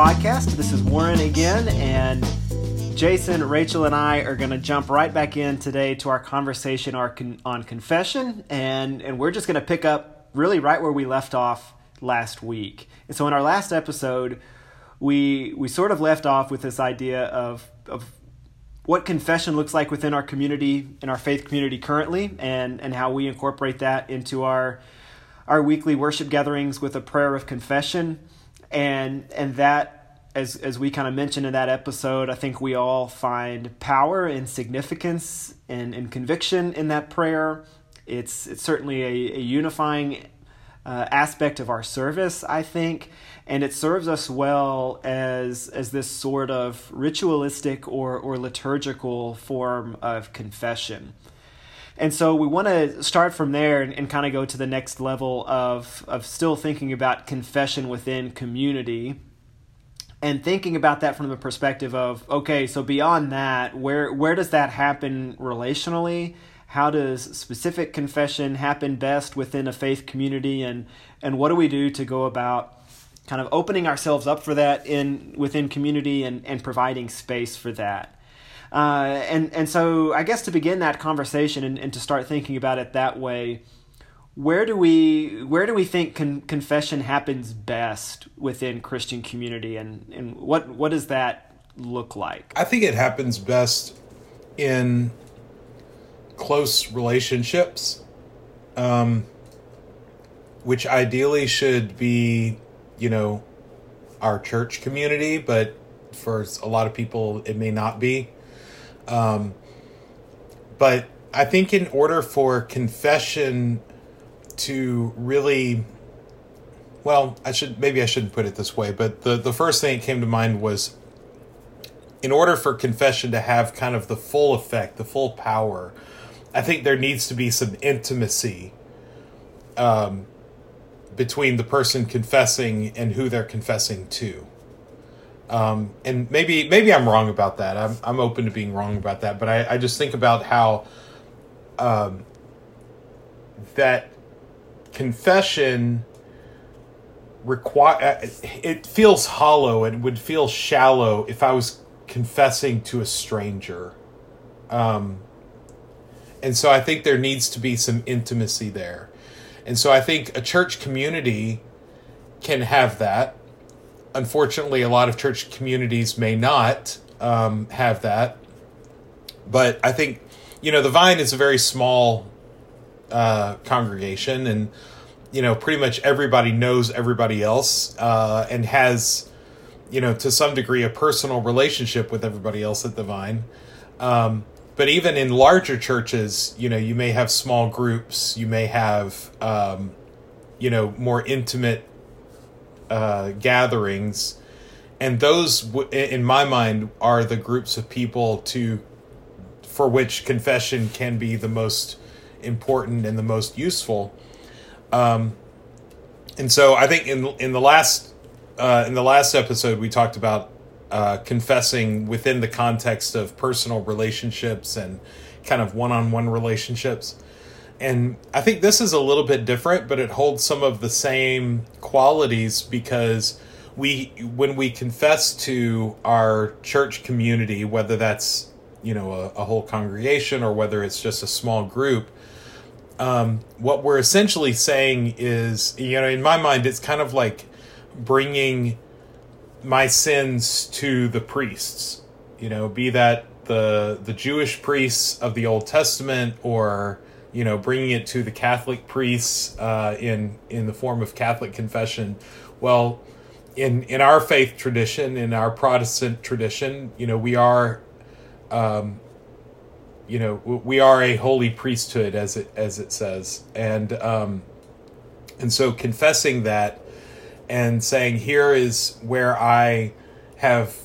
podcast. This is Warren again, and Jason, Rachel, and I are going to jump right back in today to our conversation on confession, and, and we're just going to pick up really right where we left off last week. And so, in our last episode, we we sort of left off with this idea of of what confession looks like within our community, in our faith community currently, and and how we incorporate that into our our weekly worship gatherings with a prayer of confession and and that as as we kind of mentioned in that episode, I think we all find power and significance and, and conviction in that prayer. It's it's certainly a, a unifying uh, aspect of our service, I think, and it serves us well as as this sort of ritualistic or or liturgical form of confession. And so we want to start from there and, and kind of go to the next level of, of still thinking about confession within community and thinking about that from the perspective of okay so beyond that where where does that happen relationally? How does specific confession happen best within a faith community? And and what do we do to go about kind of opening ourselves up for that in within community and and providing space for that uh, and and so I guess to begin that conversation and, and to start thinking about it that way, where do we where do we think con- confession happens best within Christian community, and and what what does that look like? I think it happens best in close relationships, um, which ideally should be, you know, our church community, but for a lot of people it may not be. Um, but I think in order for confession to really well, I should maybe I shouldn't put it this way, but the the first thing that came to mind was in order for confession to have kind of the full effect, the full power, I think there needs to be some intimacy um, between the person confessing and who they're confessing to. Um, and maybe maybe I'm wrong about that. I'm I'm open to being wrong about that. But I, I just think about how um, that confession require uh, it feels hollow and would feel shallow if I was confessing to a stranger. Um, and so I think there needs to be some intimacy there. And so I think a church community can have that unfortunately, a lot of church communities may not um, have that. But I think, you know, the Vine is a very small uh, congregation, and, you know, pretty much everybody knows everybody else uh, and has, you know, to some degree, a personal relationship with everybody else at the Vine. Um, but even in larger churches, you know, you may have small groups, you may have, um, you know, more intimate uh, gatherings, and those, in my mind, are the groups of people to for which confession can be the most important and the most useful. Um, and so, I think in in the last uh, in the last episode, we talked about uh, confessing within the context of personal relationships and kind of one on one relationships and I think this is a little bit different, but it holds some of the same qualities because we when we confess to our church community, whether that's you know a, a whole congregation or whether it's just a small group, um, what we're essentially saying is, you know, in my mind, it's kind of like bringing my sins to the priests. You know, be that the the Jewish priests of the Old Testament or you know, bringing it to the Catholic priests uh, in in the form of Catholic confession. Well, in in our faith tradition, in our Protestant tradition, you know, we are, um, you know, we are a holy priesthood, as it as it says, and um, and so confessing that and saying, here is where I have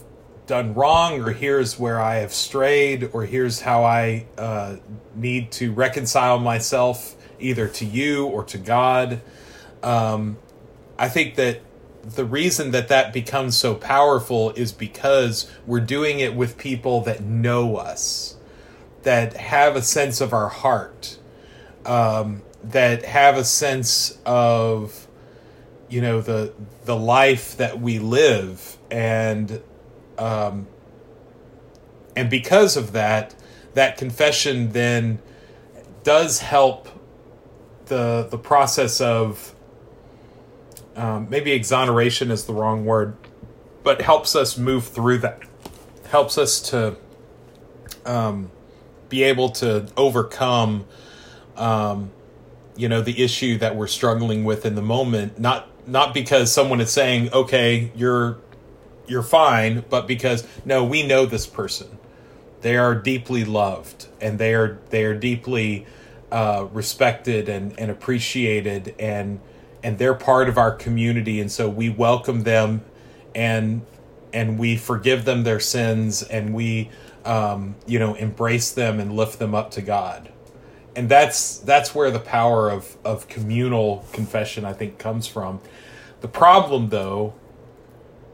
done wrong, or here's where I have strayed, or here's how I uh, need to reconcile myself either to you or to God. Um, I think that the reason that that becomes so powerful is because we're doing it with people that know us, that have a sense of our heart, um, that have a sense of you know the the life that we live and um and because of that that confession then does help the the process of um, maybe exoneration is the wrong word but helps us move through that helps us to um, be able to overcome um, you know the issue that we're struggling with in the moment. Not not because someone is saying okay you're you're fine but because no we know this person they are deeply loved and they are they are deeply uh, respected and, and appreciated and and they're part of our community and so we welcome them and and we forgive them their sins and we um, you know embrace them and lift them up to god and that's that's where the power of of communal confession I think comes from. The problem though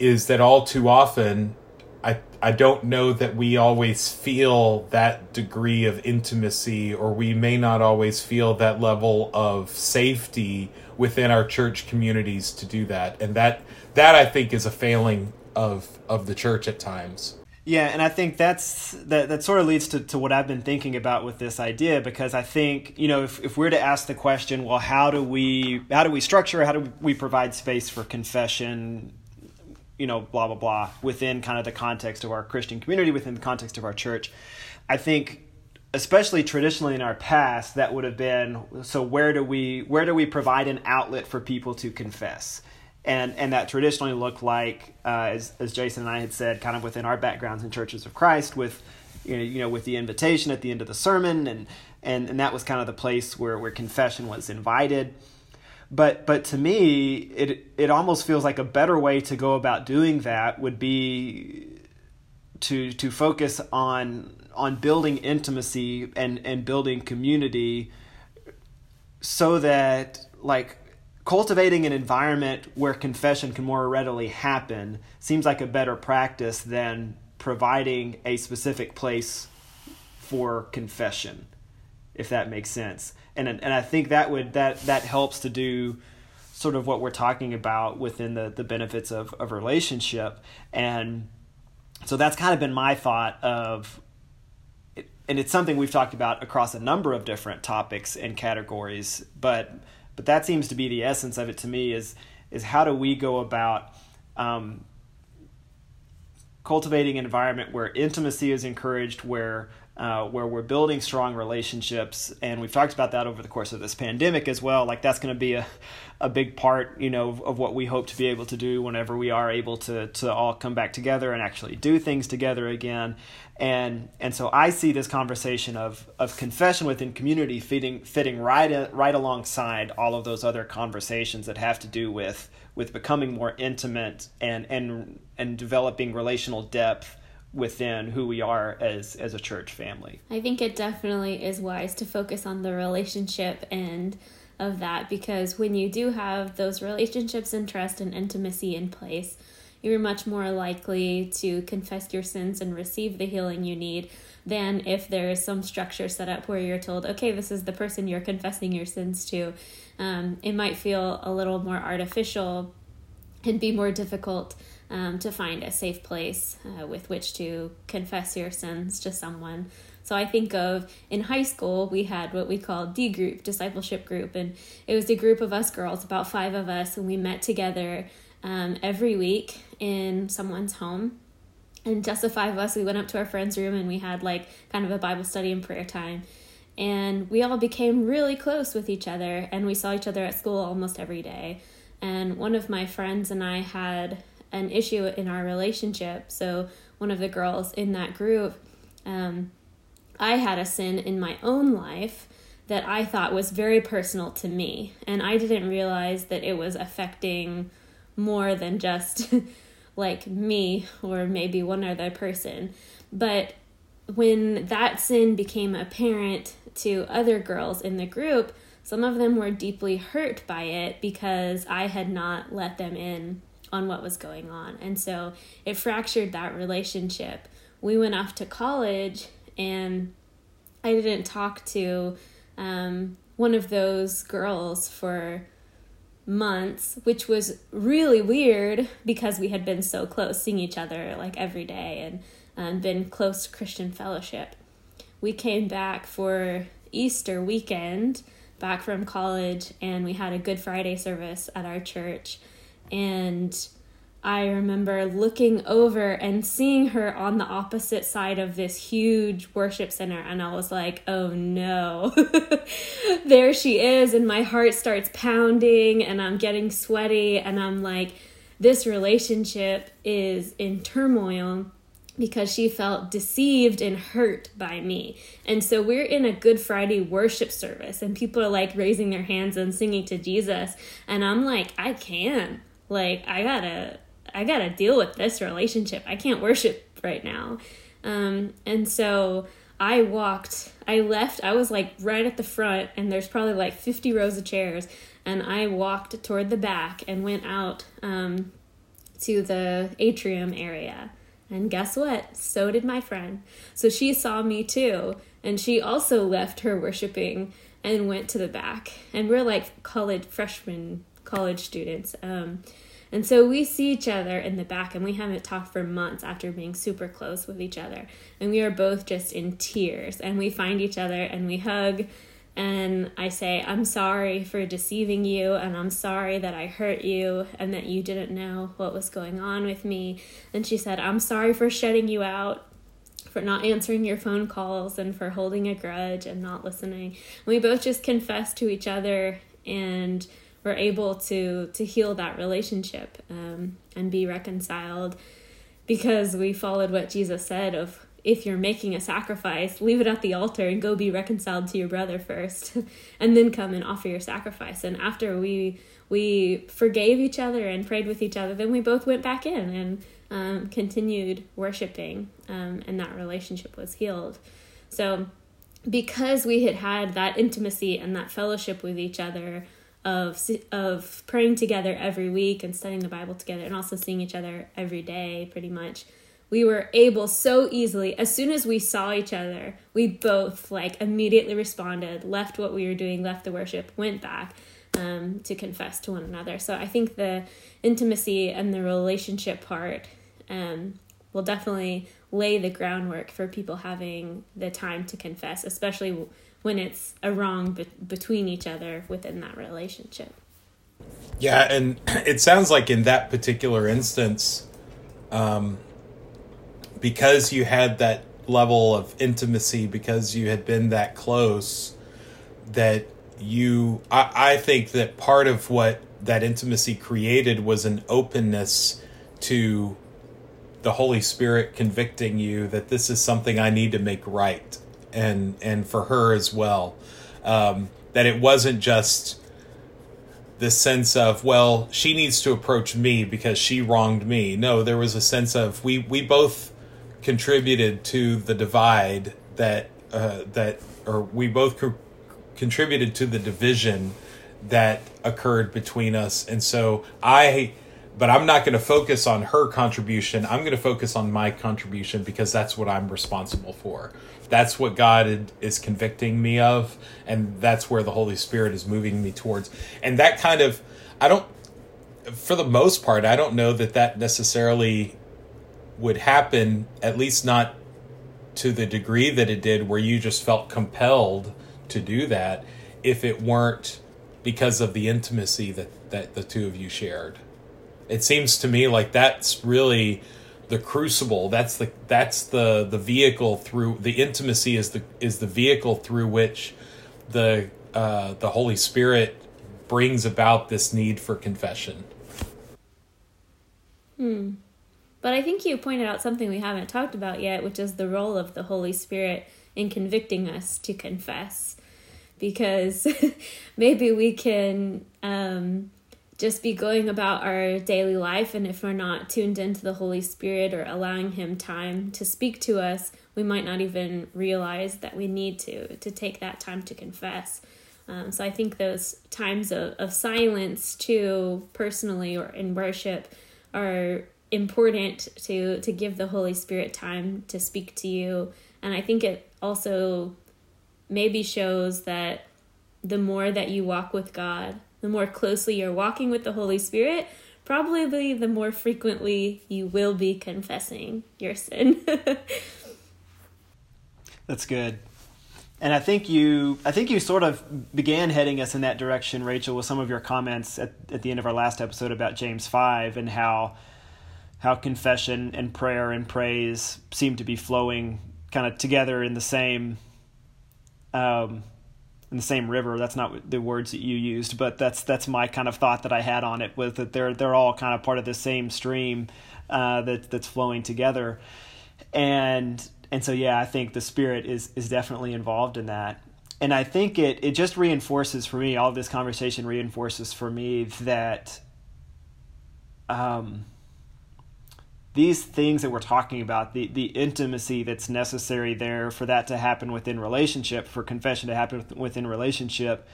is that all too often I I don't know that we always feel that degree of intimacy or we may not always feel that level of safety within our church communities to do that. And that that I think is a failing of of the church at times. Yeah, and I think that's that that sort of leads to, to what I've been thinking about with this idea because I think, you know, if, if we're to ask the question, well, how do we how do we structure, how do we provide space for confession, you know, blah blah blah, within kind of the context of our Christian community, within the context of our church, I think especially traditionally in our past, that would have been so where do we where do we provide an outlet for people to confess? and and that traditionally looked like uh, as as Jason and I had said, kind of within our backgrounds in churches of Christ, with you know, you know with the invitation at the end of the sermon, and and and that was kind of the place where where confession was invited. But but to me, it it almost feels like a better way to go about doing that would be to to focus on on building intimacy and and building community so that like cultivating an environment where confession can more readily happen seems like a better practice than providing a specific place for confession if that makes sense. And and I think that would that that helps to do sort of what we're talking about within the the benefits of of relationship. And so that's kind of been my thought of and it's something we've talked about across a number of different topics and categories but but that seems to be the essence of it to me is is how do we go about um, cultivating an environment where intimacy is encouraged, where uh, where we're building strong relationships, and we've talked about that over the course of this pandemic as well. Like that's going to be a, a big part, you know, of, of, what we hope to be able to do whenever we are able to to all come back together and actually do things together again. And and so I see this conversation of of confession within community fitting fitting right right alongside all of those other conversations that have to do with with becoming more intimate and and and developing relational depth within who we are as as a church family. I think it definitely is wise to focus on the relationship and of that because when you do have those relationships and trust and intimacy in place, you're much more likely to confess your sins and receive the healing you need than if there is some structure set up where you're told, okay, this is the person you're confessing your sins to. Um, it might feel a little more artificial and be more difficult um, to find a safe place uh, with which to confess your sins to someone. So I think of in high school, we had what we called D group, discipleship group, and it was a group of us girls, about five of us, and we met together um, every week in someone's home. And just the five of us, we went up to our friend's room and we had like kind of a Bible study and prayer time. And we all became really close with each other, and we saw each other at school almost every day. And one of my friends and I had an issue in our relationship. So one of the girls in that group, um, I had a sin in my own life that I thought was very personal to me, and I didn't realize that it was affecting more than just like me or maybe one other person. But when that sin became apparent to other girls in the group, some of them were deeply hurt by it because I had not let them in on what was going on. And so it fractured that relationship. We went off to college and I didn't talk to um, one of those girls for months, which was really weird because we had been so close, seeing each other like every day and um, been close Christian fellowship. We came back for Easter weekend back from college and we had a Good Friday service at our church. And I remember looking over and seeing her on the opposite side of this huge worship center, and I was like, oh no, there she is. And my heart starts pounding, and I'm getting sweaty, and I'm like, this relationship is in turmoil because she felt deceived and hurt by me. And so we're in a Good Friday worship service, and people are like raising their hands and singing to Jesus, and I'm like, I can't. Like, I gotta I got to deal with this relationship. I can't worship right now. Um, and so I walked, I left, I was like right at the front, and there's probably like 50 rows of chairs. And I walked toward the back and went out um, to the atrium area. And guess what? So did my friend. So she saw me too. And she also left her worshiping and went to the back. And we're like college freshmen, college students. Um, and so we see each other in the back, and we haven't talked for months after being super close with each other. And we are both just in tears. And we find each other and we hug. And I say, I'm sorry for deceiving you, and I'm sorry that I hurt you and that you didn't know what was going on with me. And she said, I'm sorry for shutting you out for not answering your phone calls and for holding a grudge and not listening. We both just confessed to each other and we're able to to heal that relationship um, and be reconciled because we followed what Jesus said of if you're making a sacrifice, leave it at the altar and go be reconciled to your brother first, and then come and offer your sacrifice. And after we we forgave each other and prayed with each other, then we both went back in and um, continued worshiping, um, and that relationship was healed. So, because we had had that intimacy and that fellowship with each other, of of praying together every week and studying the Bible together and also seeing each other every day pretty much. We were able so easily as soon as we saw each other we both like immediately responded left what we were doing left the worship went back um, to confess to one another. So i think the intimacy and the relationship part um, will definitely lay the groundwork for people having the time to confess especially when it's a wrong be- between each other within that relationship. Yeah, and it sounds like in that particular instance, um, because you had that level of intimacy, because you had been that close, that you, I, I think that part of what that intimacy created was an openness to the Holy Spirit convicting you that this is something I need to make right and and for her as well. Um, that it wasn't just this sense of well she needs to approach me because she wronged me. No, there was a sense of we we both contributed to the divide that uh, that or we both co- contributed to the division that occurred between us, and so I but I'm not going to focus on her contribution. I'm going to focus on my contribution because that's what I'm responsible for. That's what God is convicting me of, and that's where the Holy Spirit is moving me towards. And that kind of, I don't, for the most part, I don't know that that necessarily would happen, at least not to the degree that it did, where you just felt compelled to do that, if it weren't because of the intimacy that, that the two of you shared it seems to me like that's really the crucible that's the that's the the vehicle through the intimacy is the is the vehicle through which the uh, the Holy Spirit brings about this need for confession. Hmm. But I think you pointed out something we haven't talked about yet, which is the role of the Holy Spirit in convicting us to confess. Because maybe we can um, just be going about our daily life. And if we're not tuned into the Holy Spirit or allowing Him time to speak to us, we might not even realize that we need to to take that time to confess. Um, so I think those times of, of silence, too, personally or in worship, are important to to give the Holy Spirit time to speak to you. And I think it also maybe shows that the more that you walk with God, the more closely you're walking with the Holy Spirit, probably the more frequently you will be confessing your sin. That's good. And I think you, I think you sort of began heading us in that direction, Rachel, with some of your comments at, at the end of our last episode about James five and how, how confession and prayer and praise seem to be flowing kind of together in the same, um, in the same river. That's not the words that you used, but that's that's my kind of thought that I had on it. Was that they're they're all kind of part of the same stream uh, that that's flowing together, and and so yeah, I think the spirit is is definitely involved in that. And I think it it just reinforces for me all this conversation reinforces for me that um these things that we're talking about, the, the intimacy that's necessary there for that to happen within relationship, for confession to happen within relationship,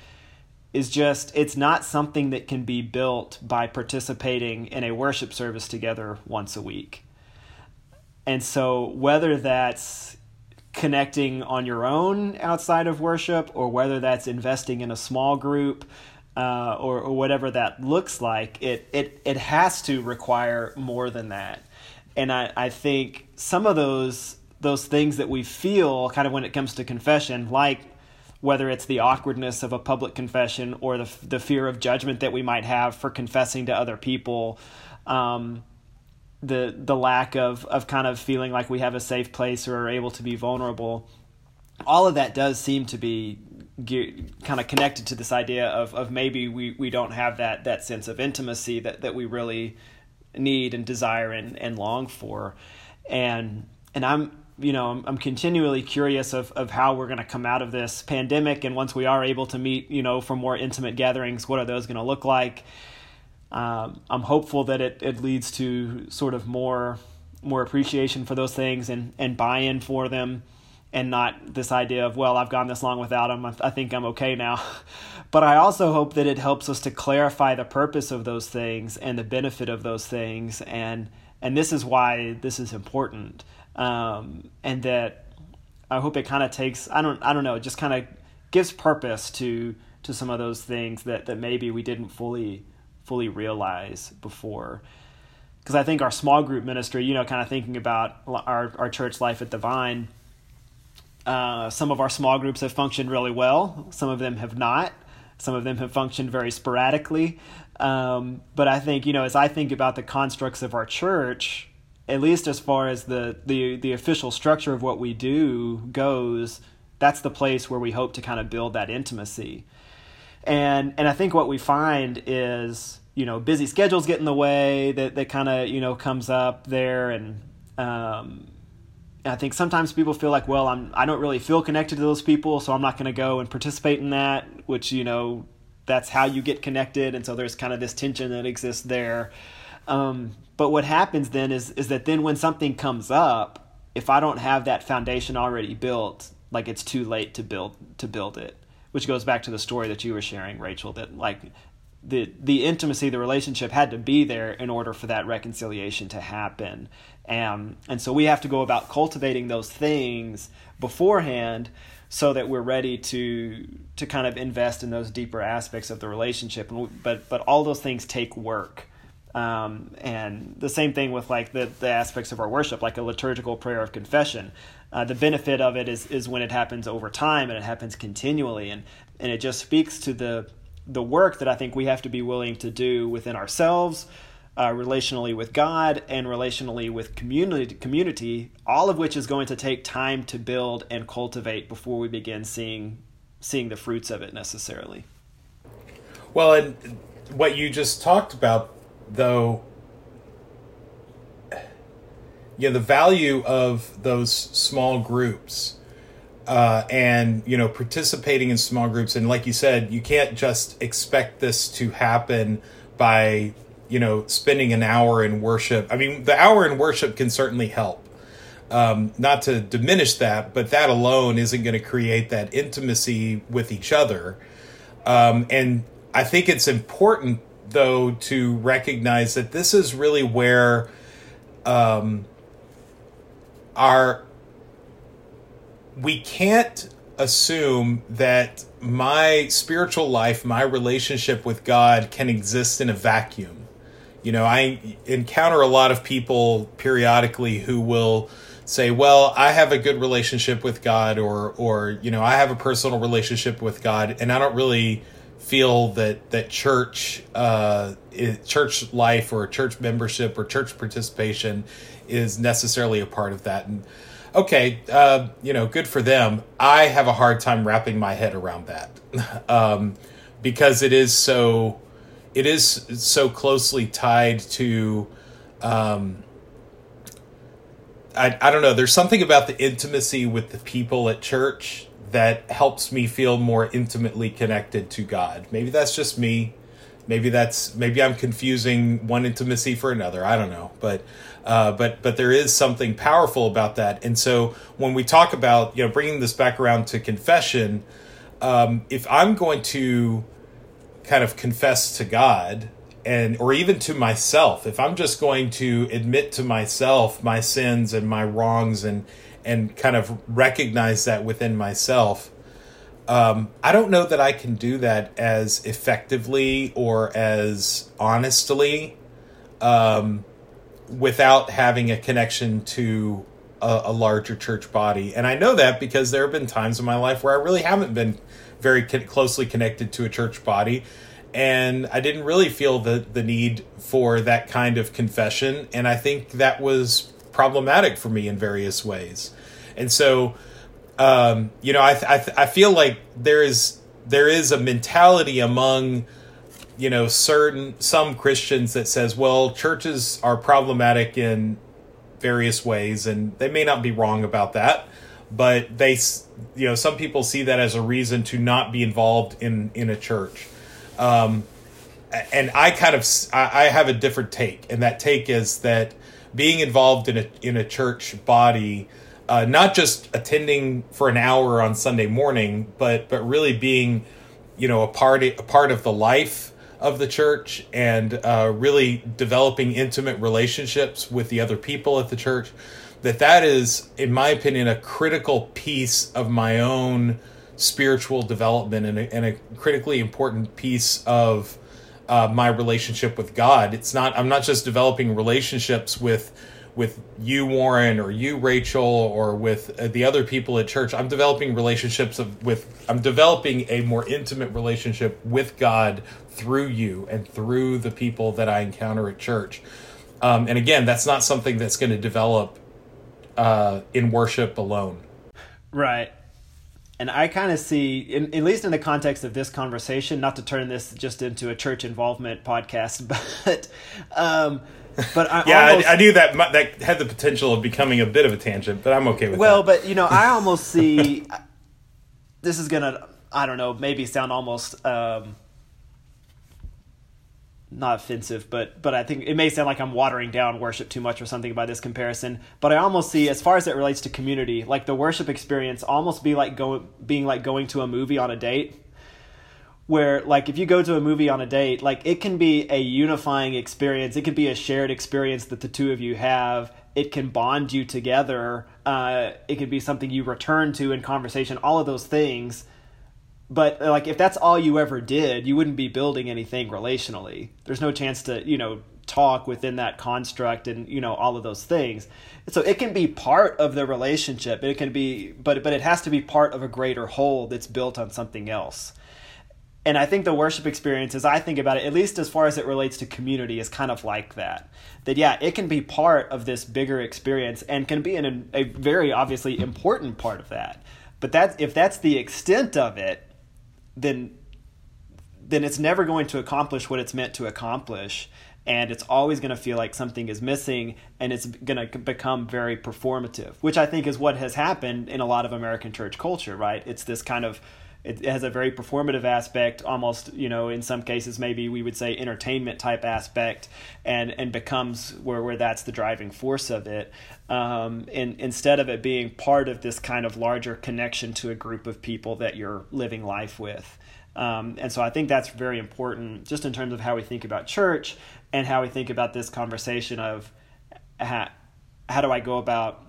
is just, it's not something that can be built by participating in a worship service together once a week. And so, whether that's connecting on your own outside of worship, or whether that's investing in a small group, uh, or, or whatever that looks like, it, it, it has to require more than that. And I, I think some of those those things that we feel kind of when it comes to confession, like whether it's the awkwardness of a public confession or the, the fear of judgment that we might have for confessing to other people, um, the the lack of of kind of feeling like we have a safe place or are able to be vulnerable all of that does seem to be kind of connected to this idea of of maybe we we don't have that that sense of intimacy that that we really need and desire and and long for. And and I'm you know I'm, I'm continually curious of of how we're going to come out of this pandemic. And once we are able to meet you know for more intimate gatherings what are those going to look like? Um, I'm hopeful that it, it leads to sort of more more appreciation for those things and, and buy-in for them and not this idea of well I've gone this long without them I, think I'm okay now. But I also hope that it helps us to clarify the purpose of those things and the benefit of those things. And and this is why this is important. Um, and that I hope it kind of takes I don't I don't know it just kind of gives purpose to to some of those things that that maybe we didn't fully fully realize before. Because I think our small group ministry, you know, kind of thinking about our, our church life at the Vine, uh, some of our small groups have functioned really well. Some of them have not. Some of them have functioned very sporadically. Um, but I think, you know, as I think about the constructs of our church, at least as far as the, the, the official structure of what we do goes, that's the place where we hope to kind of build that intimacy and and I think what we find is you know busy schedules get in the way that that kind of you know comes up there and um, I think sometimes people feel like well I'm I don't really feel connected to those people so I'm not going to go and participate in that which you know that's how you get connected and so there's kind of this tension that exists there. Um, but what happens then is is that then when something comes up if I don't have that foundation already built like it's too late to build to build it. Which goes back to the story that you were sharing, Rachel, that like the the intimacy, the relationship had to be there in order for that reconciliation to happen. And and so we have to go about cultivating those things beforehand so that we're ready to to kind of invest in those deeper aspects of the relationship. But but all those things take work. Um, and the same thing with like the, the aspects of our worship, like a liturgical prayer of confession. Uh, the benefit of it is is when it happens over time and it happens continually, and and it just speaks to the the work that I think we have to be willing to do within ourselves, uh, relationally with God, and relationally with community. Community, all of which is going to take time to build and cultivate before we begin seeing seeing the fruits of it necessarily. Well, and what you just talked about, though, know the value of those small groups uh, and you know participating in small groups. And like you said you can't just expect this to happen by you know spending an hour in worship. I mean the hour in worship can certainly help. Um, not to diminish that but that alone isn't going to create that intimacy with each other. Um, and i think it's important though to recognize that this is really where um, are we can't assume that my spiritual life, my relationship with God can exist in a vacuum. You know, I encounter a lot of people periodically who will say, "Well, I have a good relationship with God," or, or you know, I have a personal relationship with God, and I don't really feel that that church, uh, church life, or church membership, or church participation is necessarily a part of that. And okay, uh, you know, good for them. I have a hard time wrapping my head around that um, because it is so, it is so closely tied to. Um, I, I don't know. There's something about the intimacy with the people at church that helps me feel more intimately connected to God. Maybe that's just me. Maybe that's maybe I'm confusing one intimacy for another. I don't know, but uh, but but there is something powerful about that. And so when we talk about you know bringing this back around to confession, um, if I'm going to kind of confess to God and or even to myself, if I'm just going to admit to myself my sins and my wrongs and and kind of recognize that within myself. Um, I don't know that I can do that as effectively or as honestly um, without having a connection to a, a, larger church body. And I know that because there have been times in my life where I really haven't been very co- closely connected to a church body. And I didn't really feel the, the need for that kind of confession. And I think that was problematic for me in various ways. And so, um, you know, I, I, I feel like there is there is a mentality among you know certain some Christians that says, well, churches are problematic in various ways, and they may not be wrong about that, but they you know some people see that as a reason to not be involved in in a church. Um, and I kind of I have a different take, and that take is that being involved in a in a church body, uh, not just attending for an hour on Sunday morning, but but really being, you know, a part a part of the life of the church and uh, really developing intimate relationships with the other people at the church that that is in my opinion a critical piece of my own spiritual development and a, and a critically important piece of uh, my relationship with god. It's not i'm not just developing relationships with with you Warren or you Rachel or with uh, the other people at church. I'm developing relationships of, with I'm developing a more intimate relationship with God through you and through the people that I encounter at church. Um, and again that's not something that's going to develop uh, in worship alone. Right. And I kind of see, in, at least in the context of this conversation, not to turn this just into a church involvement podcast, but um, but I yeah, almost, I, I, knew that that had the potential of becoming a bit of a tangent, but I'm okay with well, that. Well, but you know, I almost see this is gonna I don't know maybe sound almost um, not offensive, but but I think it may sound like I'm watering down worship too much or something by this comparison. But I almost see, as far as it relates to community, like the worship experience almost be like going being like going to a movie on a date where like if you go to a movie on a date like it can be a unifying experience. It can be a shared experience that the two of you have. It can bond you together. Uh, it could be something you return to in conversation all of those things but like if that's all you ever did you wouldn't be building anything relationally there's no chance to you know talk within that construct and you know all of those things so it can be part of the relationship it can be but but it has to be part of a greater whole that's built on something else and I think the worship experience, as I think about it, at least as far as it relates to community, is kind of like that. That, yeah, it can be part of this bigger experience and can be a very obviously important part of that. But that, if that's the extent of it, then, then it's never going to accomplish what it's meant to accomplish. And it's always going to feel like something is missing and it's going to become very performative, which I think is what has happened in a lot of American church culture, right? It's this kind of it, has a very performative aspect, almost you know in some cases maybe we would say entertainment type aspect, and and becomes where where that's the driving force of it. Um, and instead of it being part of this kind of larger connection to a group of people that you're living life with. Um, and so I think that's very important just in terms of how we think about church and how we think about this conversation of how, how do I go about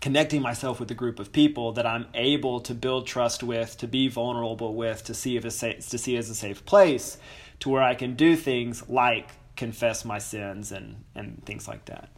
connecting myself with a group of people that I'm able to build trust with, to be vulnerable with, to see if it's safe, to see as a safe place, to where I can do things like confess my sins and and things like that.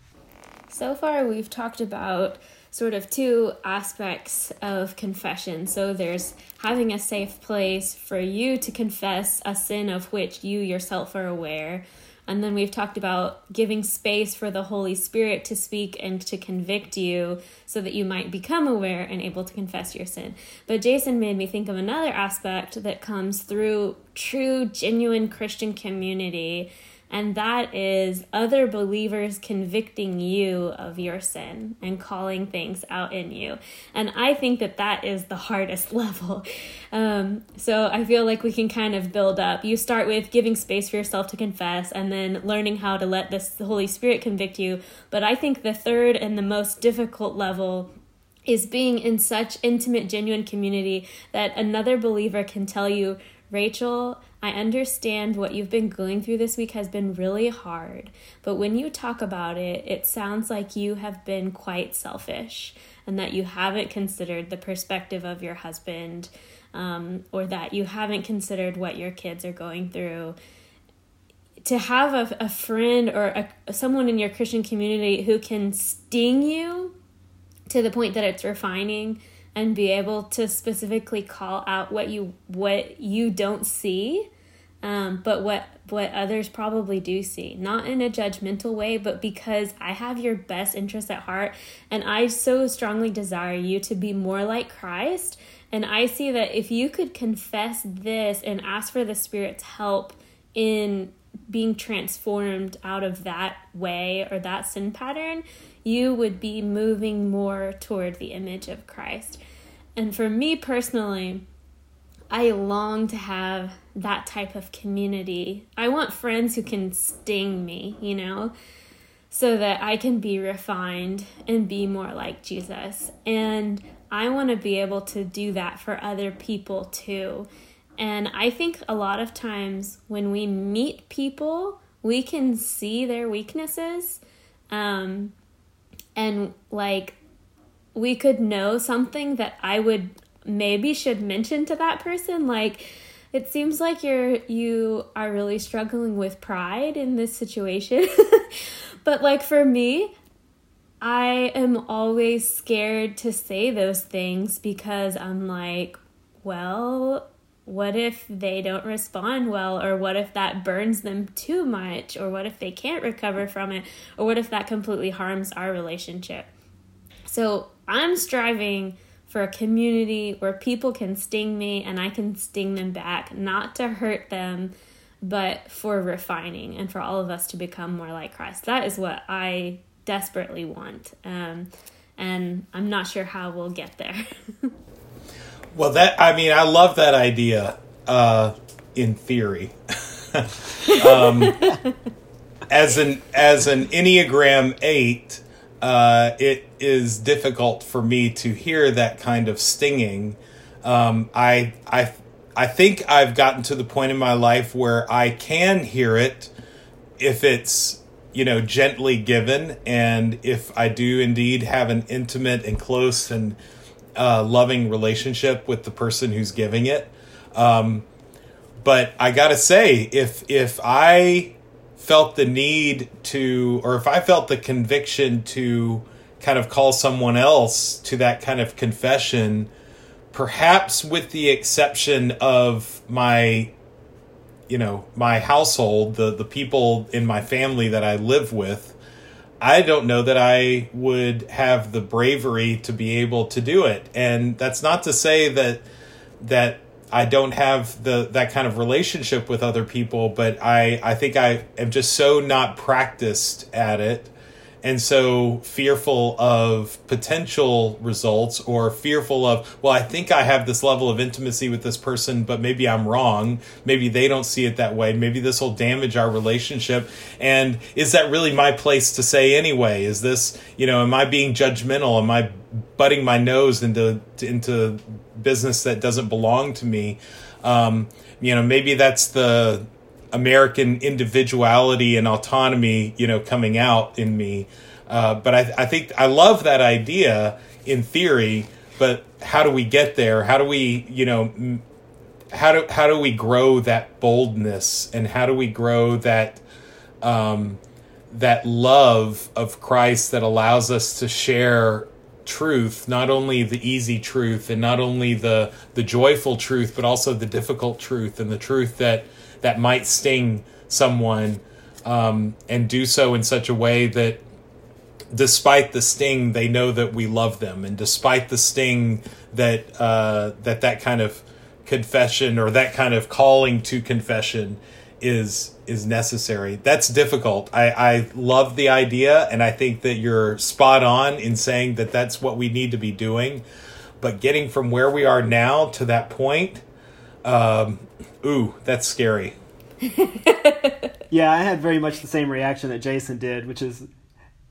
So far, we've talked about sort of two aspects of confession. So there's having a safe place for you to confess a sin of which you yourself are aware. And then we've talked about giving space for the Holy Spirit to speak and to convict you so that you might become aware and able to confess your sin. But Jason made me think of another aspect that comes through true, genuine Christian community and that is other believers convicting you of your sin and calling things out in you. And I think that that is the hardest level. Um, so I feel like we can kind of build up. You start with giving space for yourself to confess and then learning how to let this the Holy Spirit convict you. But I think the third and the most difficult level is being in such intimate, genuine community that another believer can tell you, Rachel, I understand what you've been going through this week has been really hard, but when you talk about it, it sounds like you have been quite selfish and that you haven't considered the perspective of your husband um, or that you haven't considered what your kids are going through. To have a, a friend or a, someone in your Christian community who can sting you to the point that it's refining and be able to specifically call out what you what you don't see um, but what what others probably do see. Not in a judgmental way but because i have your best interest at heart and i so strongly desire you to be more like christ. And i see that if you could confess this and ask for the spirit's help in being transformed out of that way or that sin pattern you would be moving more toward the image of Christ. And for me personally, I long to have that type of community. I want friends who can sting me, you know, so that I can be refined and be more like Jesus. And I want to be able to do that for other people too. And I think a lot of times when we meet people, we can see their weaknesses. Um, and like we could know something that I would maybe should mention to that person like it seems like you're you are really struggling with pride in this situation. But like for me I am always scared to say those things because I'm like well what if they don't respond well? Or what if that burns them too much? Or what if they can't recover from it? Or what if that completely harms our relationship? So i'm striving for a community where people can sting me and i can sting them back. Not to hurt them but for refining and for all of us to become more like christ. That is what i desperately want. Um, and i'm not sure how we'll get there Well, that I mean, I love that idea uh, in theory. um, as an as an Enneagram eight, uh, it is difficult for me to hear that kind of stinging. Um, I I I think I've gotten to the point in my life where I can hear it if it's you know gently given, and if I do indeed have an intimate and close and uh, loving relationship with the person who's giving it. Um, but I gotta say, if if I felt the need to, or if I felt the conviction to kind of call someone else to that kind of confession, perhaps with the exception of my you know my household the the people in my family that I live with I don't know that I would have the bravery to be able to do it. And that's not to say that that I don't have the that kind of relationship with other people, but I I think I am just so not practiced at it and so fearful of potential results or fearful of well i think i have this level of intimacy with this person but maybe i'm wrong. Maybe they don't see it that way. Maybe this will damage our relationship. And is that really my place to say anyway? Is this you know am i being judgmental? Am i butting my nose into into business that doesn't belong to me? Um, you know maybe that's the American individuality and autonomy, you know, coming out in me. Uh, but I, I think I love that idea in theory, but how do we get there? How do we, you know, how do how do we grow that boldness and how do we grow that um, that love of Christ that allows us to share truth, not only the easy truth and not only the the joyful truth, but also the difficult truth and the truth that that might sting someone, um, and do so in such a way that despite the sting, they know that we love them, and despite the sting that uh, that that kind of confession or that kind of calling to confession is is necessary. That's difficult. I, I love the idea, and I think that you're spot on in saying that that's what we need to be doing. But getting from where we are now to that point, um, ooh, that's scary. yeah, I had very much the same reaction that Jason did, which is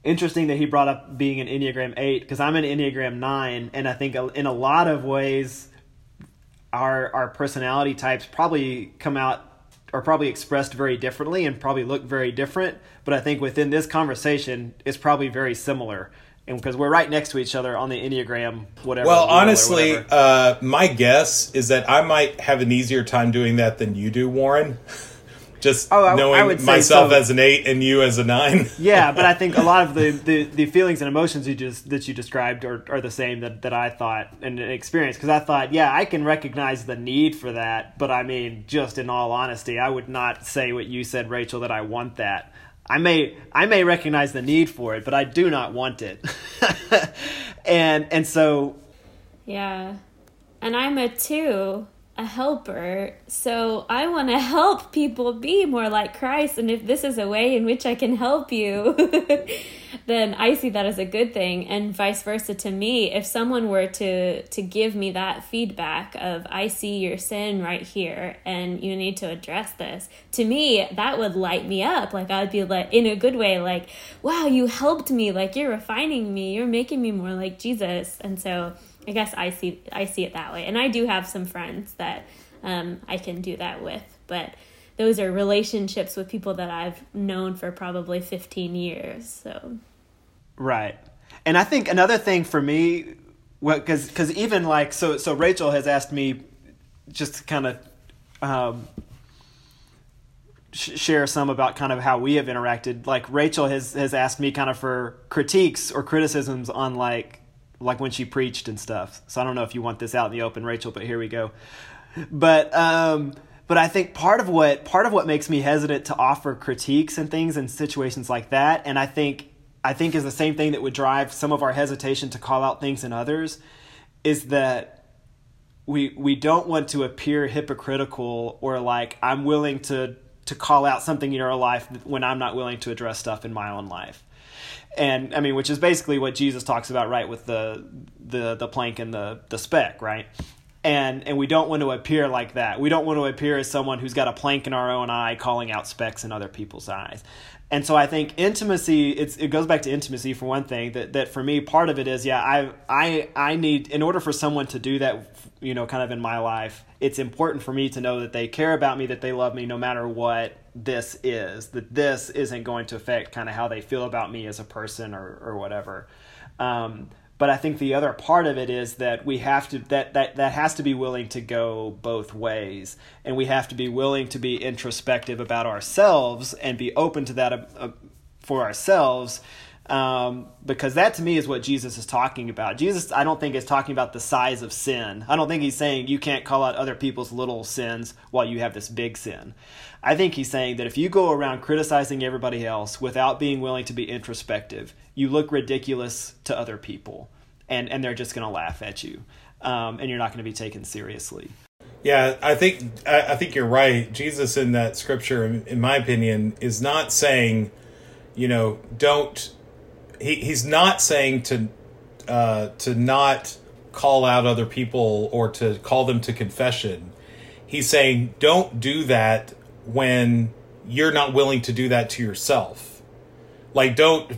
interesting that he brought up being an Enneagram 8 because I'm an Enneagram 9 and I think in a lot of ways our our personality types probably come out are probably expressed very differently and probably look very different, but I think within this conversation it's probably very similar. And because we're right next to each other on the Enneagram, whatever. Well, honestly, whatever. Uh, my guess is that I might have an easier time doing that than you do, Warren. just oh, I, knowing I myself so. as an eight and you as a nine. yeah, but I think a lot of the, the, the, feelings and emotions you just that you described are, are the same that, that I thought and experienced because I thought, yeah, I can recognize the need for that, but I mean, just in all honesty, I would not say what you said, Rachel, that I want that. I may I may recognize the need for it, but I do not want it. and and so yeah. And I'm a 2 a helper. So I want to help people be more like Christ. And if this is a way in which I can help you, then I see that as a good thing. And vice versa to me, if someone were to to give me that feedback of I see your sin right here and you need to address this, to me that would light me up. Like I'd be like in a good way, like, wow, you helped me, like you're refining me, you're making me more like Jesus. And so I guess I see I see it that way, and I do have some friends that um, I can do that with, but those are relationships with people that I've known for probably 15 years. So, right, and I think another thing for me, well, because because even like so so Rachel has asked me just to kind of um, share some about kind of how we have interacted. Like Rachel has has asked me kind of for critiques or criticisms on like like when she preached and stuff. So I don't know if you want this out in the open, Rachel, but here we go. But um, but I think part of what part of what makes me hesitant to offer critiques and things in situations like that, and I think I think is the same thing that would drive some of our hesitation to call out things in others, is that we we don't want to appear hypocritical or like I'm willing to to call out something in your life when I'm not willing to address stuff in my own life and I mean, which is basically what Jesus talks about, right, with the the the plank and the the speck, right? And and we don't want to appear like that. We don't want to appear as someone who's got a plank in our own eye, calling out specks in other people's eyes. And so I think intimacy, it's, it goes back to intimacy for one thing. That that for me, part of it is, yeah, I I I need in order for someone to do that, you know, kind of in my life, it's important for me to know that they care about me, that they love me, no matter what this is that this isn't going to affect kind of how they feel about me as a person or or whatever um, but I think the other part of it is that we have to that that that has to be willing to go both ways, and we have to be willing to be introspective about ourselves and be open to that uh, uh for ourselves um, because that to me is what Jesus is talking about. Jesus, I don't think is talking about the size of sin. I don't think he's saying you can't call out other people's little sins while you have this big sin. I think he's saying that if you go around criticizing everybody else without being willing to be introspective, you look ridiculous to other people, and and they're just going to laugh at you, um, and you're not going to be taken seriously. Yeah, I think I, I think you're right. Jesus in that scripture, in my opinion, is not saying, you know, don't he, he's not saying to uh, to not call out other people or to call them to confession. He's saying don't do that when you're not willing to do that to yourself. Like don't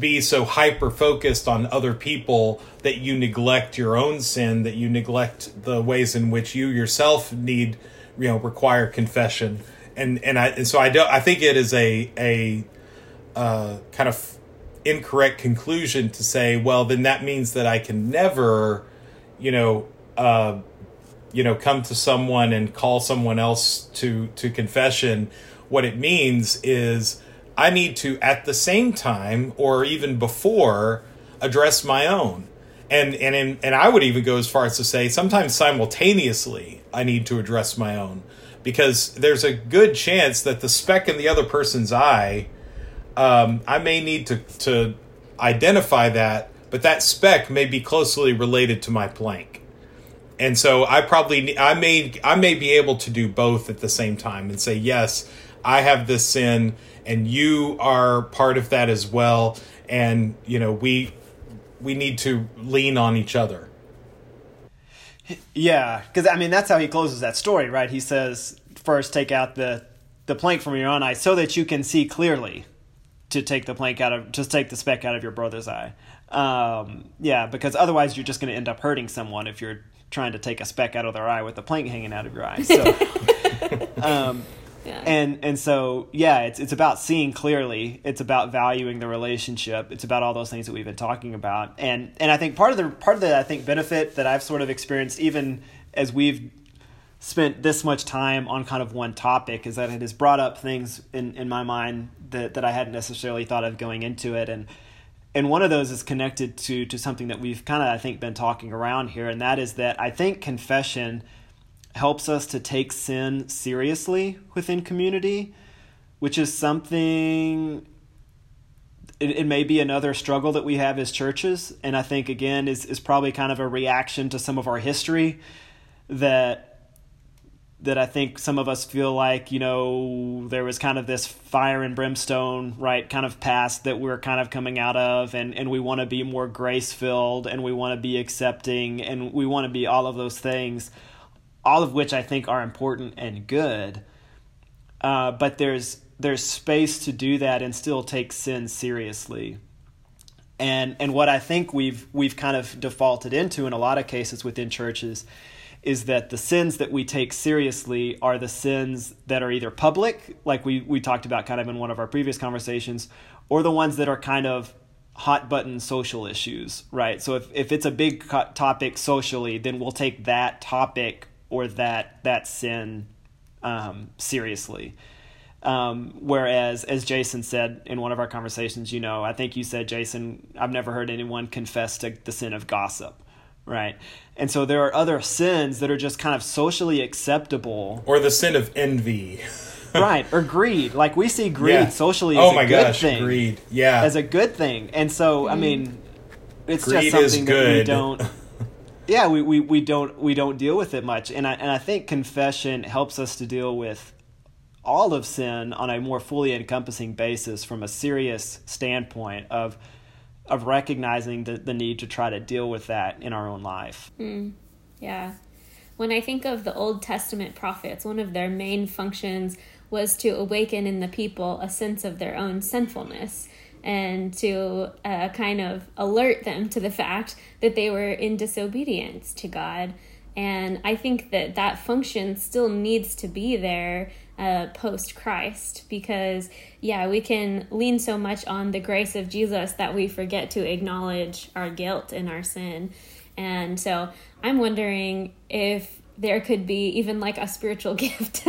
be so hyper focused on other people that you neglect your own sin, that you neglect the ways in which you yourself need, you know, require confession. And and I and so I don't I think it is a a uh, kind of incorrect conclusion to say, well, then that means that I can never, you know, uh, you know, come to someone and call someone else to to confession. What it means is I need to at the same time or even before address my own. And and in, and I would even go as far as to say sometimes simultaneously I need to address my own because there's a good chance that the speck in the other person's eye um, I may need to to identify that, but that speck may be closely related to my plank. And so I probably I may I may be able to do both at the same time and say yes, I have this sin and you are part of that as well and you know we we need to lean on each other. Yeah, because I mean that's how he closes that story, right? He says, first take out the the plank from your own eye so that you can see clearly to take the plank out of just take the speck out of your brother's eye. Um, yeah, because otherwise you're just going to end up hurting someone if you're trying to take a speck out of their eye with a plank hanging out of your eye. So, um, yeah. and and so yeah, it's it's about seeing clearly. It's about valuing the relationship. It's about all those things that we've been talking about. And and I think part of the part of the I think benefit that I've sort of experienced even as we've spent this much time on kind of one topic is that it has brought up things in, in my mind that, that I hadn't necessarily thought of going into it. And and one of those is connected to to something that we've kind of I think been talking around here, and that is that I think confession helps us to take sin seriously within community, which is something it, it, may be another struggle that we have as churches and i think again is, is probably kind of a reaction to some of our history that that I think some of us feel like, you know, there was kind of this fire and brimstone, right, kind of past that we're kind of coming out of, and, and we want to be more grace filled, and we want to be accepting, and we want to be all of those things, all of which I think are important and good. Uh, but there's there's space to do that and still take sin seriously. And and what I think we've we've kind of defaulted into in a lot of cases within churches is that the sins that we take seriously are the sins that are either public, like we, we talked about kind of in one of our previous conversations, or the ones that are kind of hot button social issues, right? So if, if it's a big topic socially, then we'll take that topic or that that sin um, seriously. Um, whereas, as Jason said in one of our conversations, you know, I think you said, Jason, I've never heard anyone confess to the sin of gossip right? And so there are other sins that are just kind of socially acceptable. Or the sin of envy. right, or greed. Like we see greed yeah. socially as oh my a good gosh, thing. Greed. Yeah. As a good thing. And so, I mm. mean, it's greed just something that we don't Yeah, we, we, we don't we don't deal with it much. And I and I think confession helps us to deal with all of sin on a more fully encompassing basis from a serious standpoint of of recognizing the, the need to try to deal with that in our own life. Mm, yeah. When I think of the Old Testament prophets, one of their main functions was to awaken in the people a sense of their own sinfulness and to uh, kind of alert them to the fact that they were in disobedience to God. And I think that that function still needs to be there uh, post Christ because, yeah, we can lean so much on the grace of Jesus that we forget to acknowledge our guilt and our sin. And so I'm wondering if there could be even like a spiritual gift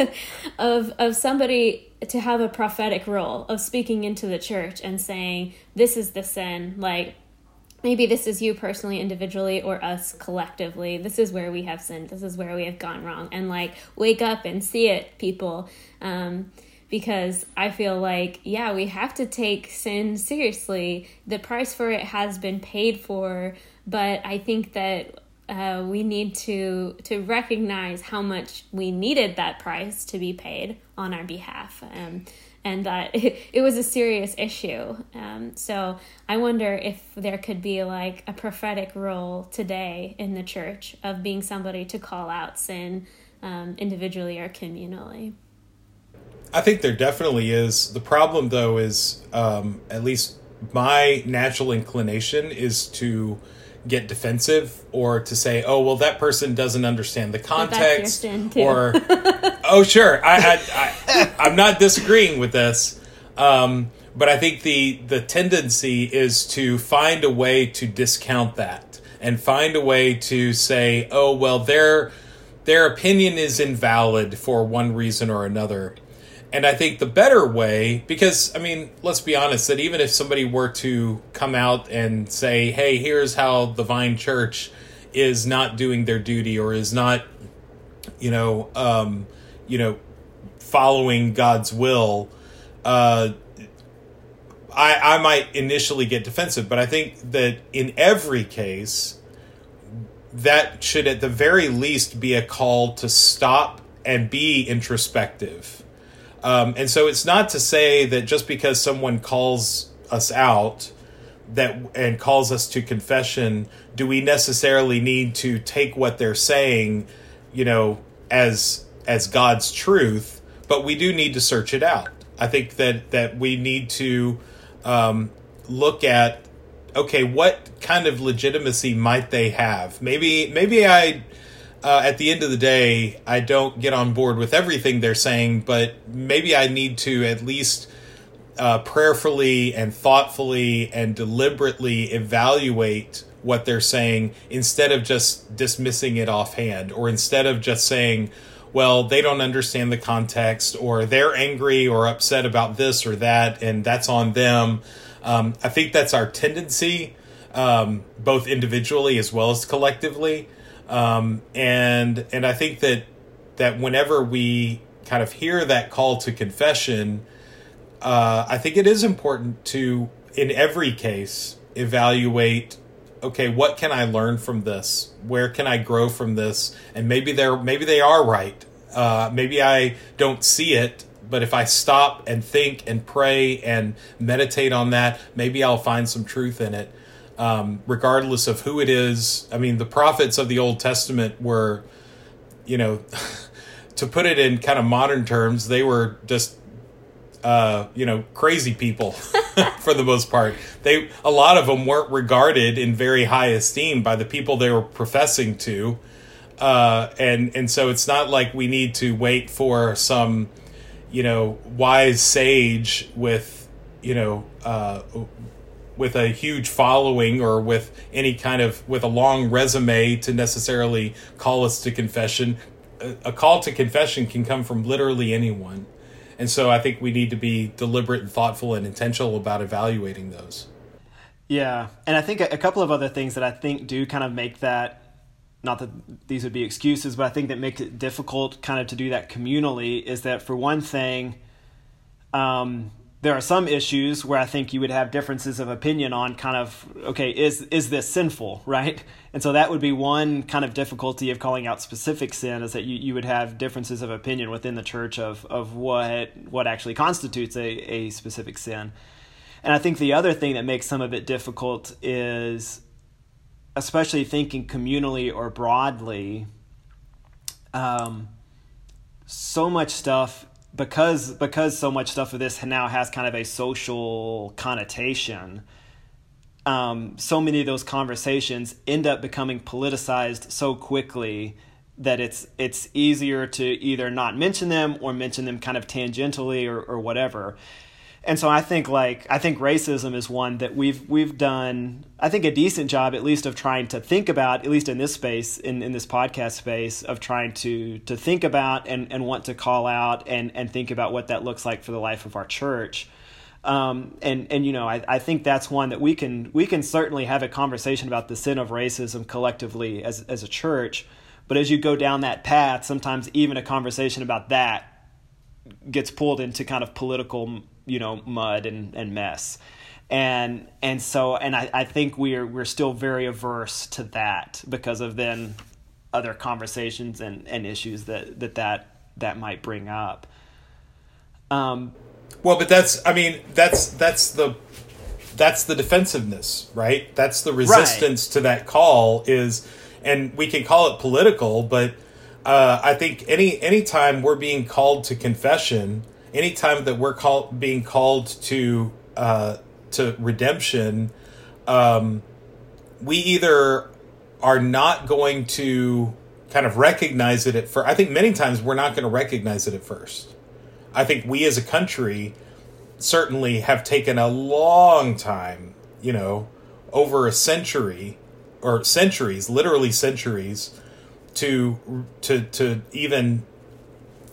of of somebody to have a prophetic role of speaking into the church and saying this is the sin like maybe this is you personally individually or us collectively. This is where we have sinned. This is where we have gone wrong. And like wake up and see it people. Um, because i feel like yeah we have to take sin seriously. The price for it has been paid for. But i think that uh, we need to to recognize how much we needed that price to be paid on our behalf. Um, and that it, it was a serious issue. Um, so I wonder if there could be like a prophetic role today in the church of being somebody to call out sin um, individually or communally. I think there definitely is. The problem, though, is um, at least my natural inclination is to get defensive or to say, "Oh, well, that person doesn't understand the context," or "Oh, sure, I, I, I, am not disagreeing with this." Um, but I think the the tendency is to find a way to discount that and find a way to say, oh well, their their opinion is invalid for one reason or another. And I think the better way, because I mean, let's be honest, that even if somebody were to come out and say, hey, here's how the Vine Church is not doing their duty or is not, you know, um, you know, following God's will, uh, I, I might initially get defensive, but I think that in every case, that should at the very least be a call to stop and be introspective. Um, and so it's not to say that just because someone calls us out that and calls us to confession, do we necessarily need to take what they're saying, you know, as as God's truth? But we do need to search it out. I think that that we need to um, look at okay, what kind of legitimacy might they have? Maybe maybe I uh, at the end of the day I don't get on board with everything they're saying, but maybe I need to at least uh, prayerfully and thoughtfully and deliberately evaluate what they're saying instead of just dismissing it offhand or instead of just saying well they don't understand the context or they're angry or upset about this or that and that's on them. Um, i think that's our tendency um, both individually as well as collectively um, and and i think that that whenever we kind of hear that call to confession uh, I think it is important to, in every case, evaluate. Okay, what can I learn from this? Where can I grow from this? And maybe they're maybe they are right. Uh, maybe I don't see it, but if I stop and think and pray and meditate on that, maybe I'll find some truth in it. Um, regardless of who it is, I mean, the prophets of the Old Testament were, you know, to put it in kind of modern terms, they were just uh, you know, crazy people for the most part. They a lot of them weren't regarded in very high esteem by the people they were professing to, uh, and and so it's not like we need to wait for some, you know, wise sage with, you know. Uh, with a huge following or with any kind of with a long resume to necessarily call us to confession a call to confession can come from literally anyone and so I think we need to be deliberate and thoughtful and intentional about evaluating those. Yeah. And I think a couple of other things that I think do kind of make that not that these would be excuses, but I think that makes it difficult kind of to do that communally is that for one thing, um, there are some issues where I think you would have differences of opinion on kind of okay is is this sinful right? And so that would be one kind of difficulty of calling out specific sin is that you, you would have differences of opinion within the church of of what what actually constitutes a, a specific sin. And I think the other thing that makes some of it difficult is especially thinking communally or broadly um, so much stuff because because so much stuff of this now has kind of a social connotation um, so many of those conversations end up becoming politicized so quickly that it's it's easier to either not mention them or mention them kind of tangentially or, or whatever and so I think like I think racism is one that we've we've done I think a decent job at least of trying to think about at least in this space in, in this podcast space of trying to to think about and, and want to call out and and think about what that looks like for the life of our church. Um, and and you know I, I think that's one that we can we can certainly have a conversation about the sin of racism collectively as as a church, but as you go down that path, sometimes even a conversation about that gets pulled into kind of political you know mud and, and mess. And and so and I, I think we're we're still very averse to that because of then other conversations and, and issues that, that that that might bring up. Um well but that's i mean that's that's the that's the defensiveness right? That's the resistance right. to that call is and we can call it political but uh, i think any anytime we're being called to confession anytime that we're called being called to uh, to redemption, um, we either are not going to kind of recognize it at first. I think many times we're not going to recognize it at first. I think we as a country certainly have taken a long time, you know, over a century or centuries, literally centuries, to to to even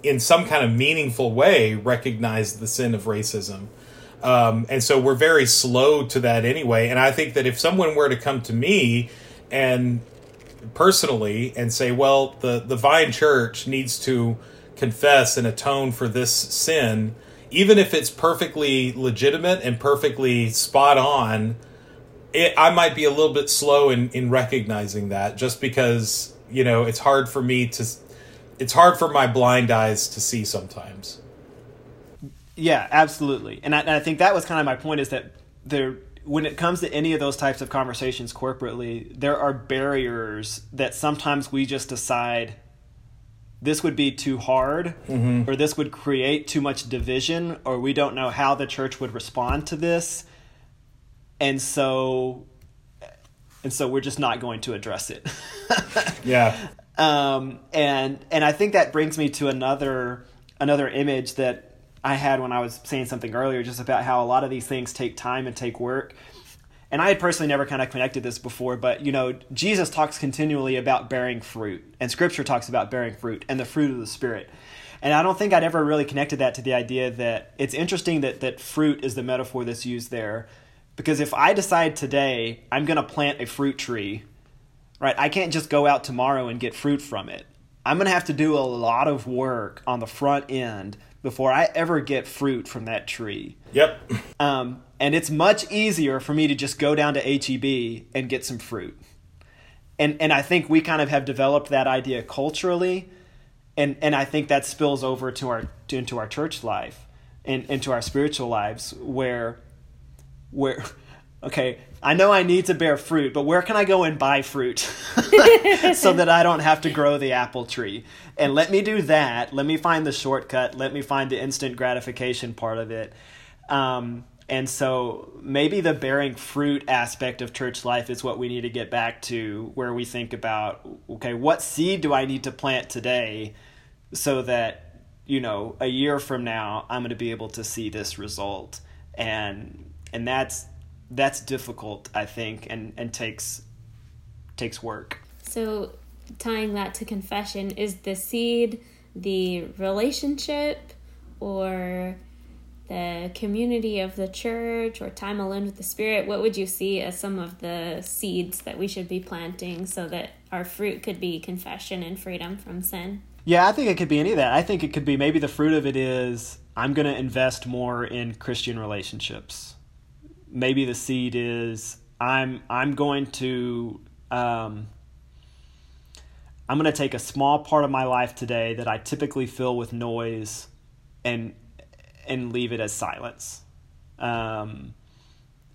in some kind of meaningful way recognize the sin of racism. Um, and so we're very slow to that anyway. And I think that if someone were to come to me and personally and say, well, the, the Vine Church needs to confess and atone for this sin, even if it's perfectly legitimate and perfectly spot on, it, I might be a little bit slow in, in recognizing that just because, you know, it's hard for me to, it's hard for my blind eyes to see sometimes. Yeah, absolutely. And I, and I think that was kind of my point is that there, when it comes to any of those types of conversations corporately, there are barriers that sometimes we just decide this would be too hard mm-hmm. or this would create too much division or we don't know how the church would respond to this and so and so we're just not going to address it. Yeah. Um, and and i think that brings me to another another image that i had when i was saying something earlier just about how a lot of these things take time and take work. And I had personally never kind of connected this before, but you know, Jesus talks continually about bearing fruit, and Scripture talks about bearing fruit and the fruit of the Spirit. And I don't think I'd ever really connected that to the idea that it's interesting that that fruit is the metaphor that's used there, because if I decide today I'm going to plant a fruit tree, right? I can't just go out tomorrow and get fruit from it. I'm going to have to do a lot of work on the front end before I ever get fruit from that tree. Yep. Um, and it's much easier for me to just go down to HEB and get some fruit. And and I think we kind of have developed that idea culturally, and and I think that spills over to our to, into our church life and into our spiritual lives where where okay, I know I need to bear fruit, but where can I go and buy fruit so that I don't have to grow the apple tree? And let me do that. Let me find the shortcut. Let me find the instant gratification part of it. Um, and so maybe the bearing fruit aspect of church life is what we need to get back to, where we think about okay, what seed do I need to plant today so that, you know, a year from now I'm going to be able to see this result. And and that's that's difficult, I think, and, and takes takes work. So tying that to confession, is the seed the relationship or the community of the church or time alone with the spirit? What would you see as some of the seeds that we should be planting so that our fruit could be confession and freedom from sin? Yeah i think it could be any of that. I think it could be maybe the fruit of it is i'm going to invest more in christian relationships maybe the seed is i'm i'm going to um, i'm going to take a small part of my life today that i typically fill with noise and and leave it as silence. Um,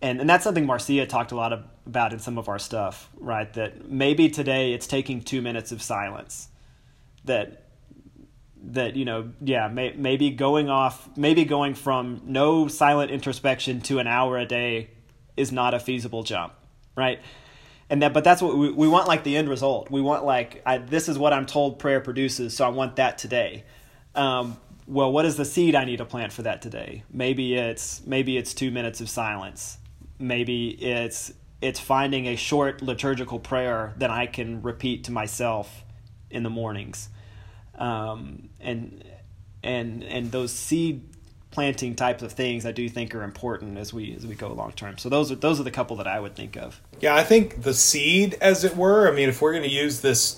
and and that's something Marcia talked a lot of, about in some of our stuff, right? That maybe today it's taking two minutes of silence. That that you know, yeah, may, maybe going off, maybe going from no silent introspection to an hour a day is not a feasible jump, right? And that, but that's what we, we want, like the end result. We want like I, this is what I'm told prayer produces, so I want that today. Um, well, what is the seed I need to plant for that today? Maybe it's maybe it's two minutes of silence. Maybe it's it's finding a short liturgical prayer that I can repeat to myself in the mornings, um, and and and those seed planting types of things I do think are important as we as we go long term. So those are those are the couple that I would think of. Yeah, I think the seed, as it were. I mean, if we're going to use this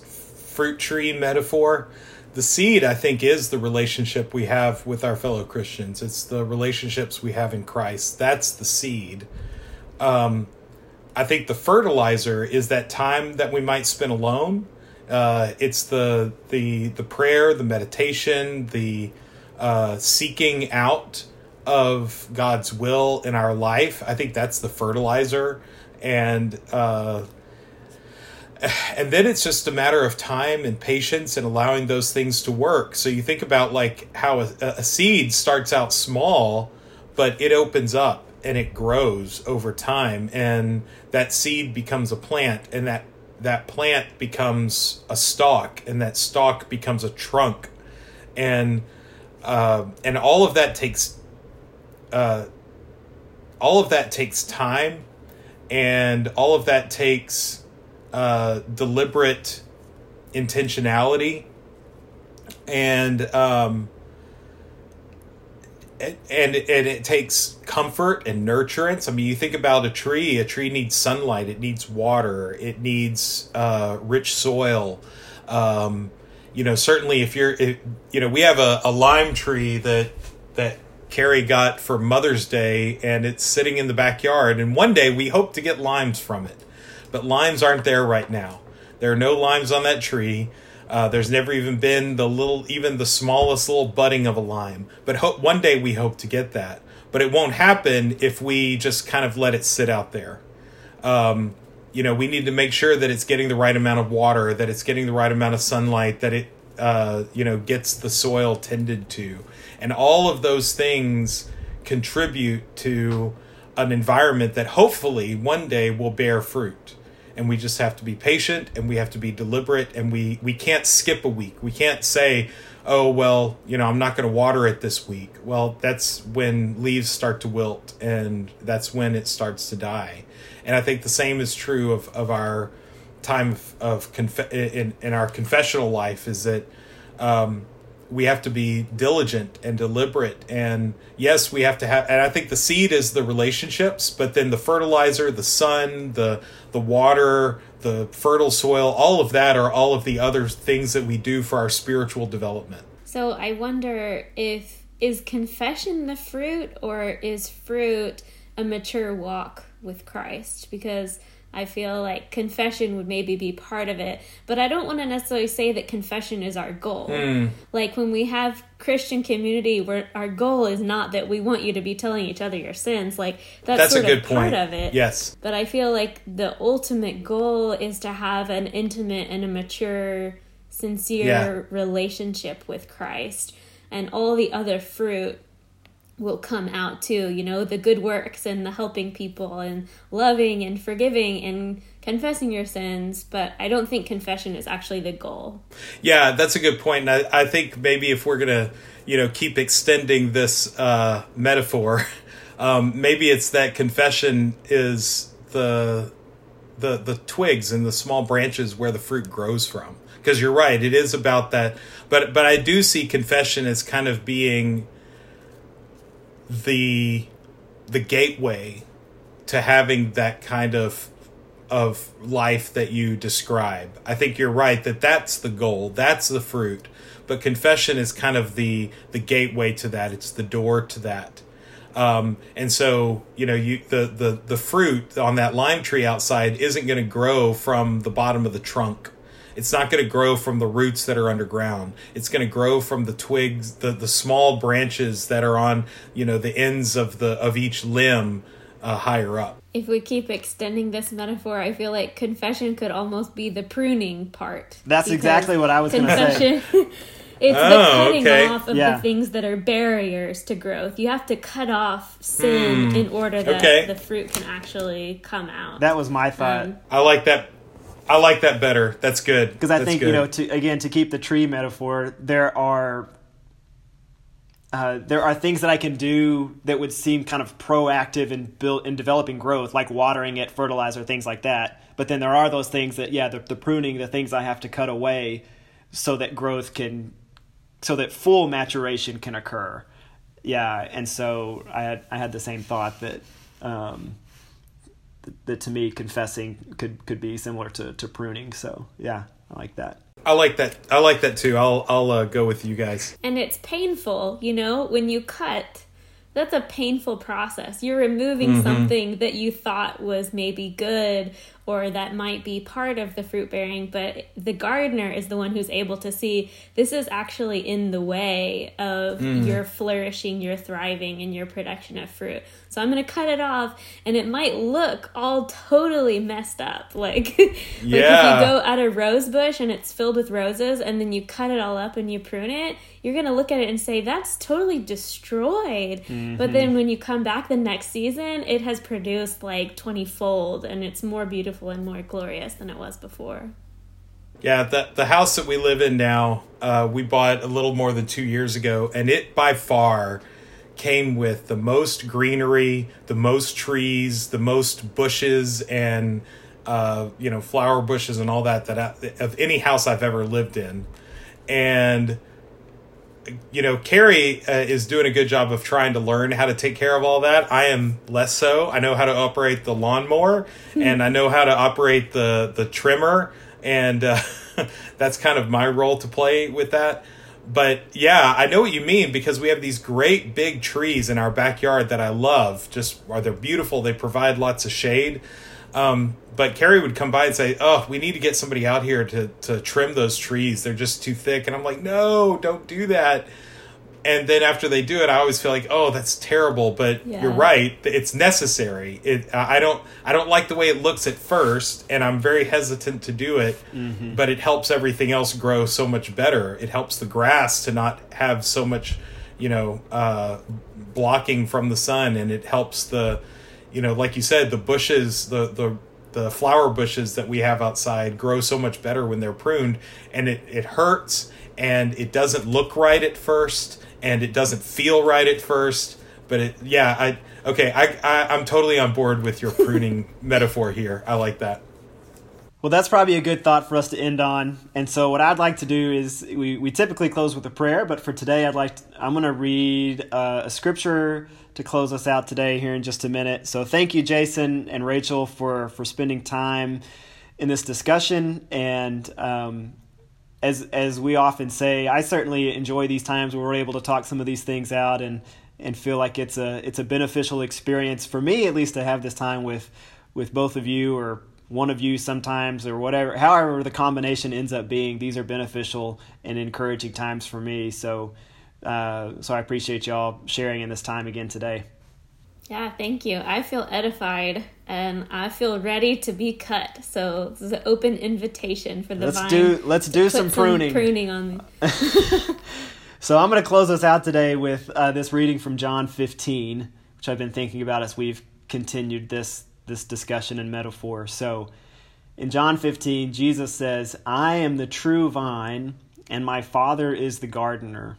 fruit tree metaphor, the seed i think is the relationship we have with our fellow christians it's the relationships we have in christ that's the seed um, i think the fertilizer is that time that we might spend alone uh, it's the the the prayer the meditation the uh, seeking out of god's will in our life. I think that's the fertilizer. And uh, and then it's just a matter of time and patience and allowing those things to work. So you think about like how a, a, seed starts out small but it opens up and it grows over time. And that seed becomes a plant and that that plant becomes a stalk and that stalk becomes a trunk. And uh, and all of that takes uh, all of that takes time, and all of that takes uh, deliberate intentionality, and um, and and it takes comfort and nurturance. I mean, you think about a tree. A tree needs sunlight. It needs water. It needs uh, rich soil. Um, you know, certainly if you're, if, you know, we have a, a lime tree that that Carrie got for Mother's Day, and it's sitting in the backyard. And one day we hope to get limes from it, but limes aren't there right now. There are no limes on that tree. Uh, there's never even been the little, even the smallest little budding of a lime. But ho- one day we hope to get that. But it won't happen if we just kind of let it sit out there. Um, you know, we need to make sure that it's getting the right amount of water, that it's getting the right amount of sunlight, that it, uh, you know, gets the soil tended to. And all of those things contribute to an environment that hopefully one day will bear fruit and we just have to be patient and we have to be deliberate and we we can't skip a week. We can't say oh well you know i'm not going to water it this week. Well that's when leaves start to wilt and that's when it starts to die. And i think the same is true of of our time of, of conf- in in our confessional life is that um, we have to be diligent and deliberate. And yes we have to have and i think the seed is the relationships but then the fertilizer the sun the the water the fertile soil all of that are all of the other things that we do for our spiritual development. So i wonder if is confession the fruit or is fruit a mature walk with christ? Because I feel like confession would maybe be part of it, but I don't want to necessarily say that confession is our goal. Mm. Like when we have Christian community, where our goal is not that we want you to be telling each other your sins. Like that's, that's sort a good of part of it. Yes, but I feel like the ultimate goal is to have an intimate and a mature, sincere Yeah. relationship with Christ, and all the other fruit will come out too you know the good works and the helping people and loving and forgiving and confessing your sins but i don't think confession is actually the goal yeah, that's a good point. And I, I think maybe if we're gonna, you know, keep extending this uh, metaphor, um, maybe it's that confession is the the the twigs and the small branches where the fruit grows from. Because you're right, it is about that. But but I do see confession as kind of being the the gateway to having that kind of of life that you describe. I think you're right that that's the goal, that's the fruit. But confession is kind of the the gateway to that. It's the door to that. Um, and so you know you the the the fruit on that lime tree outside isn't going to grow from the bottom of the trunk. It's not going to grow from the roots that are underground. It's going to grow from the twigs, the the small branches that are on you know the ends of the of each limb uh, higher up. if we keep extending this metaphor i feel like confession could almost be the pruning part That's exactly what I was gonna say. confession it's the Oh, cutting okay. off of Yeah. the things that are barriers to growth you have to cut off sin in order that Hmm. Okay. the fruit can actually come out That was my thought. Um, I like that. I like that better. That's good. because I That's think you know to again to keep the tree metaphor, there are uh, there are things that I can do that would seem kind of proactive in build in developing growth, like watering it, fertilizer, things like that. But then there are those things that yeah, the, the pruning, the things I have to cut away, so that growth can, so that full maturation can occur. Yeah, and so I had I had the same thought that. Um, that to me confessing could could be similar to, to pruning so yeah i like that I like that. I like that too. I'll I'll uh, go with you guys. and it's painful you know when you cut that's a painful process you're removing Mm-hmm. something that you thought was maybe good or that might be part of the fruit bearing but the gardener is the one who's able to see this is actually in the way of Mm. your flourishing your thriving and your production of fruit so i'm going to cut it off and it might look all totally messed up like, like if Yeah. you go at a rose bush and it's filled with roses and then you cut it all up and you prune it you're going to look at it and say that's totally destroyed but then when you come back the next season it has produced like 20 fold and it's more beautiful and more glorious than it was before. Yeah, the the house that we live in now, uh, we bought a little more than two years ago, and it by far came with the most greenery, the most trees, the most bushes, and uh, you know flower bushes and all that that I, of any house I've ever lived in, and you know Carrie uh, is doing a good job of trying to learn how to take care of all that. I am less so. I know how to operate the lawnmower, and I know how to operate the the trimmer, and uh, that's kind of my role to play with that but yeah, I know what you mean because we have these great big trees in our backyard that I love. Just are they're beautiful. They provide lots of shade. Um, but Carrie would come by and say, "Oh, we need to get somebody out here to to trim those trees. They're just too thick." And I'm like, "No, don't do that." and then after they do it i always feel like oh that's terrible but yeah. you're right it's necessary it i don't i don't like the way it looks at first and i'm very hesitant to do it mm-hmm. but it helps everything else grow so much better it helps the grass to not have so much you know uh, blocking from the sun and it helps the you know like you said the bushes the the the flower bushes that we have outside grow so much better when they're pruned and it, it hurts and it doesn't look right at first and it doesn't feel right at first. But it, yeah, I okay, I, I I'm totally on board with your pruning metaphor here. I like that. Well, that's probably a good thought for us to end on. And so, what I'd like to do is we, we typically close with a prayer, but for today, I'd like to, I'm going to read uh, a scripture to close us out today here in just a minute. So, thank you, Jason and Rachel, for for spending time in this discussion. And um, as as we often say, I certainly enjoy these times where we're able to talk some of these things out and and feel like it's a it's a beneficial experience for me at least to have this time with with both of you or one of you sometimes or whatever however the combination ends up being these are beneficial and encouraging times for me so uh, so I appreciate y'all sharing in this time again today. Yeah, thank you. I feel edified and I feel ready to be cut. So this is an open invitation for the let's vine. Do, let's do some pruning. Some pruning on me. so I'm going to close us out today with uh, this reading from John 15, which I've been thinking about as we've continued this this discussion and metaphor. So in John 15, Jesus says, "I am the true vine, and my Father is the gardener.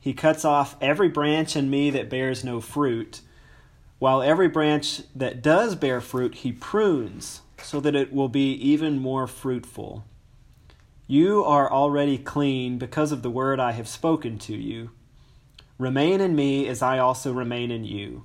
He cuts off every branch in me that bears no fruit." while every branch that does bear fruit he prunes, so that it will be even more fruitful. You are already clean because of the word I have spoken to you. Remain in me as I also remain in you.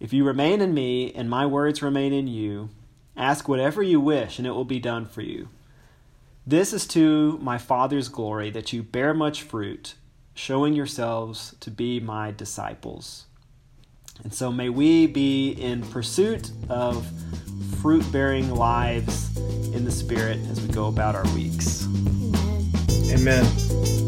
If you remain in me, and my words remain in you, ask whatever you wish, and it will be done for you. This is to my Father's glory, that you bear much fruit, showing yourselves to be my disciples. And so may we be in pursuit of fruit bearing lives in the Spirit as we go about our weeks. Amen. Amen.